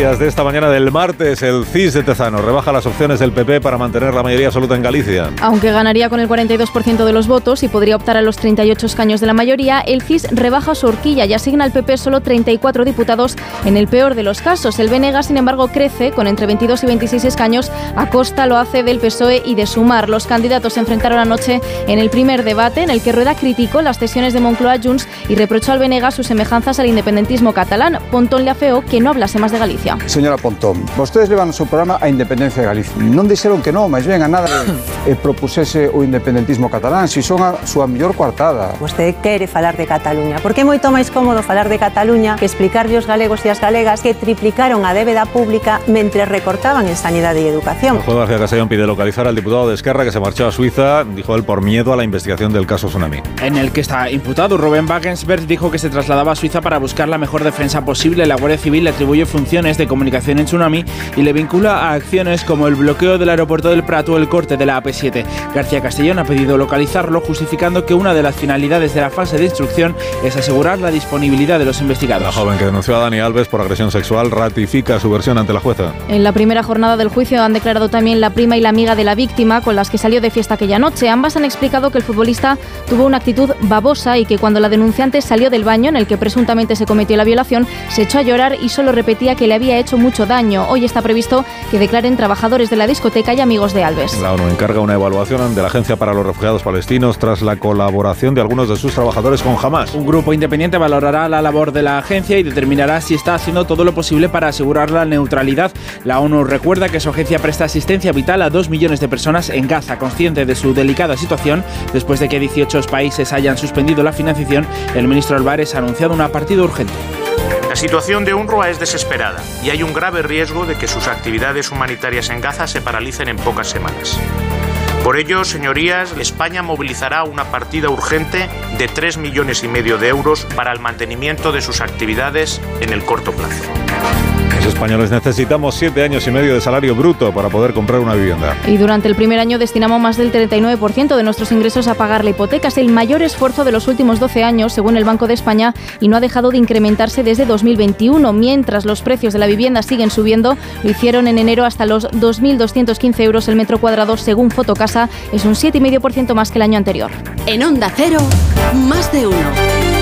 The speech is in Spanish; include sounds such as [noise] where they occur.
Noticias de esta mañana del martes, el CIS de Tezano rebaja las opciones del PP para mantener la mayoría absoluta en Galicia. Aunque ganaría con el 42% de los votos y podría optar a los 38 escaños de la mayoría, el CIS rebaja su horquilla y asigna al PP solo 34 diputados en el peor de los casos. El BNG, sin embargo, crece con entre 22 y 26 escaños. A costa lo hace del PSOE y de Sumar. Los candidatos se enfrentaron anoche en el primer debate en el que Rueda criticó las cesiones de Moncloa Junts y reprochó al BNG sus semejanzas al independentismo catalán. Pontón le afeó que no hablase más de Galicia. Señora Pontón, vostedes levan o seu programa a independencia de Galicia. Non dixeron que non, máis ben a nada e [coughs] propusese o independentismo catalán, si son a súa mellor coartada. Vostede quere falar de Cataluña. Por que é moito máis cómodo falar de Cataluña que explicarlle aos galegos e as galegas que triplicaron a débeda pública mentre recortaban en sanidade e educación? El juez García Castellón pide localizar al diputado de Esquerra que se marchó a Suiza, dijo él, por miedo a la investigación del caso Tsunami. En el que está imputado, Rubén Wagensberg dijo que se trasladaba a Suiza para buscar la mejor defensa posible. La Guardia Civil le atribuye funciones de comunicación en Tsunami y le vincula a acciones como el bloqueo del aeropuerto del Prato o el corte de la AP7. García Castellón ha pedido localizarlo, justificando que una de las finalidades de la fase de instrucción es asegurar la disponibilidad de los La investigados. joven que denunció a Dani Alves por agresión sexual ratifica su versión ante la jueza. En la primera jornada del juicio han declarado también la prima y la amiga de la víctima con las que salió de fiesta aquella noche. Ambas han explicado que el futbolista tuvo una actitud babosa y que cuando la denunciante salió del baño en el que presuntamente se cometió la violación, se echó a llorar y solo repetía que le había hecho mucho daño. Hoy está previsto que declaren trabajadores de la discoteca y amigos de Alves. La ONU encarga una evaluación de la Agencia para los Refugiados Palestinos tras la colaboración de algunos de sus trabajadores con Hamas. Un grupo independiente valorará la labor de la agencia y determinará si está haciendo todo lo posible para asegurar la neutralidad. La ONU recuerda que su agencia presta asistencia vital a dos millones de personas en Gaza, consciente de su delicada situación. Después de que 18 países hayan suspendido la financiación, el ministro Álvarez ha anunciado una partida urgente. La situación de UNRWA es desesperada y hay un grave riesgo de que sus actividades humanitarias en Gaza se paralicen en pocas semanas. Por ello, señorías, España movilizará una partida urgente de 3 millones y medio de euros para el mantenimiento de sus actividades en el corto plazo. Los españoles necesitamos siete años y medio de salario bruto para poder comprar una vivienda. Y durante el primer año destinamos más del 39% de nuestros ingresos a pagar la hipoteca. Es el mayor esfuerzo de los últimos 12 años, según el Banco de España, y no ha dejado de incrementarse desde 2021. Mientras los precios de la vivienda siguen subiendo, lo hicieron en enero hasta los 2.215 euros el metro cuadrado, según Fotocasa. Es un 7,5% más que el año anterior. En Onda Cero, más de uno.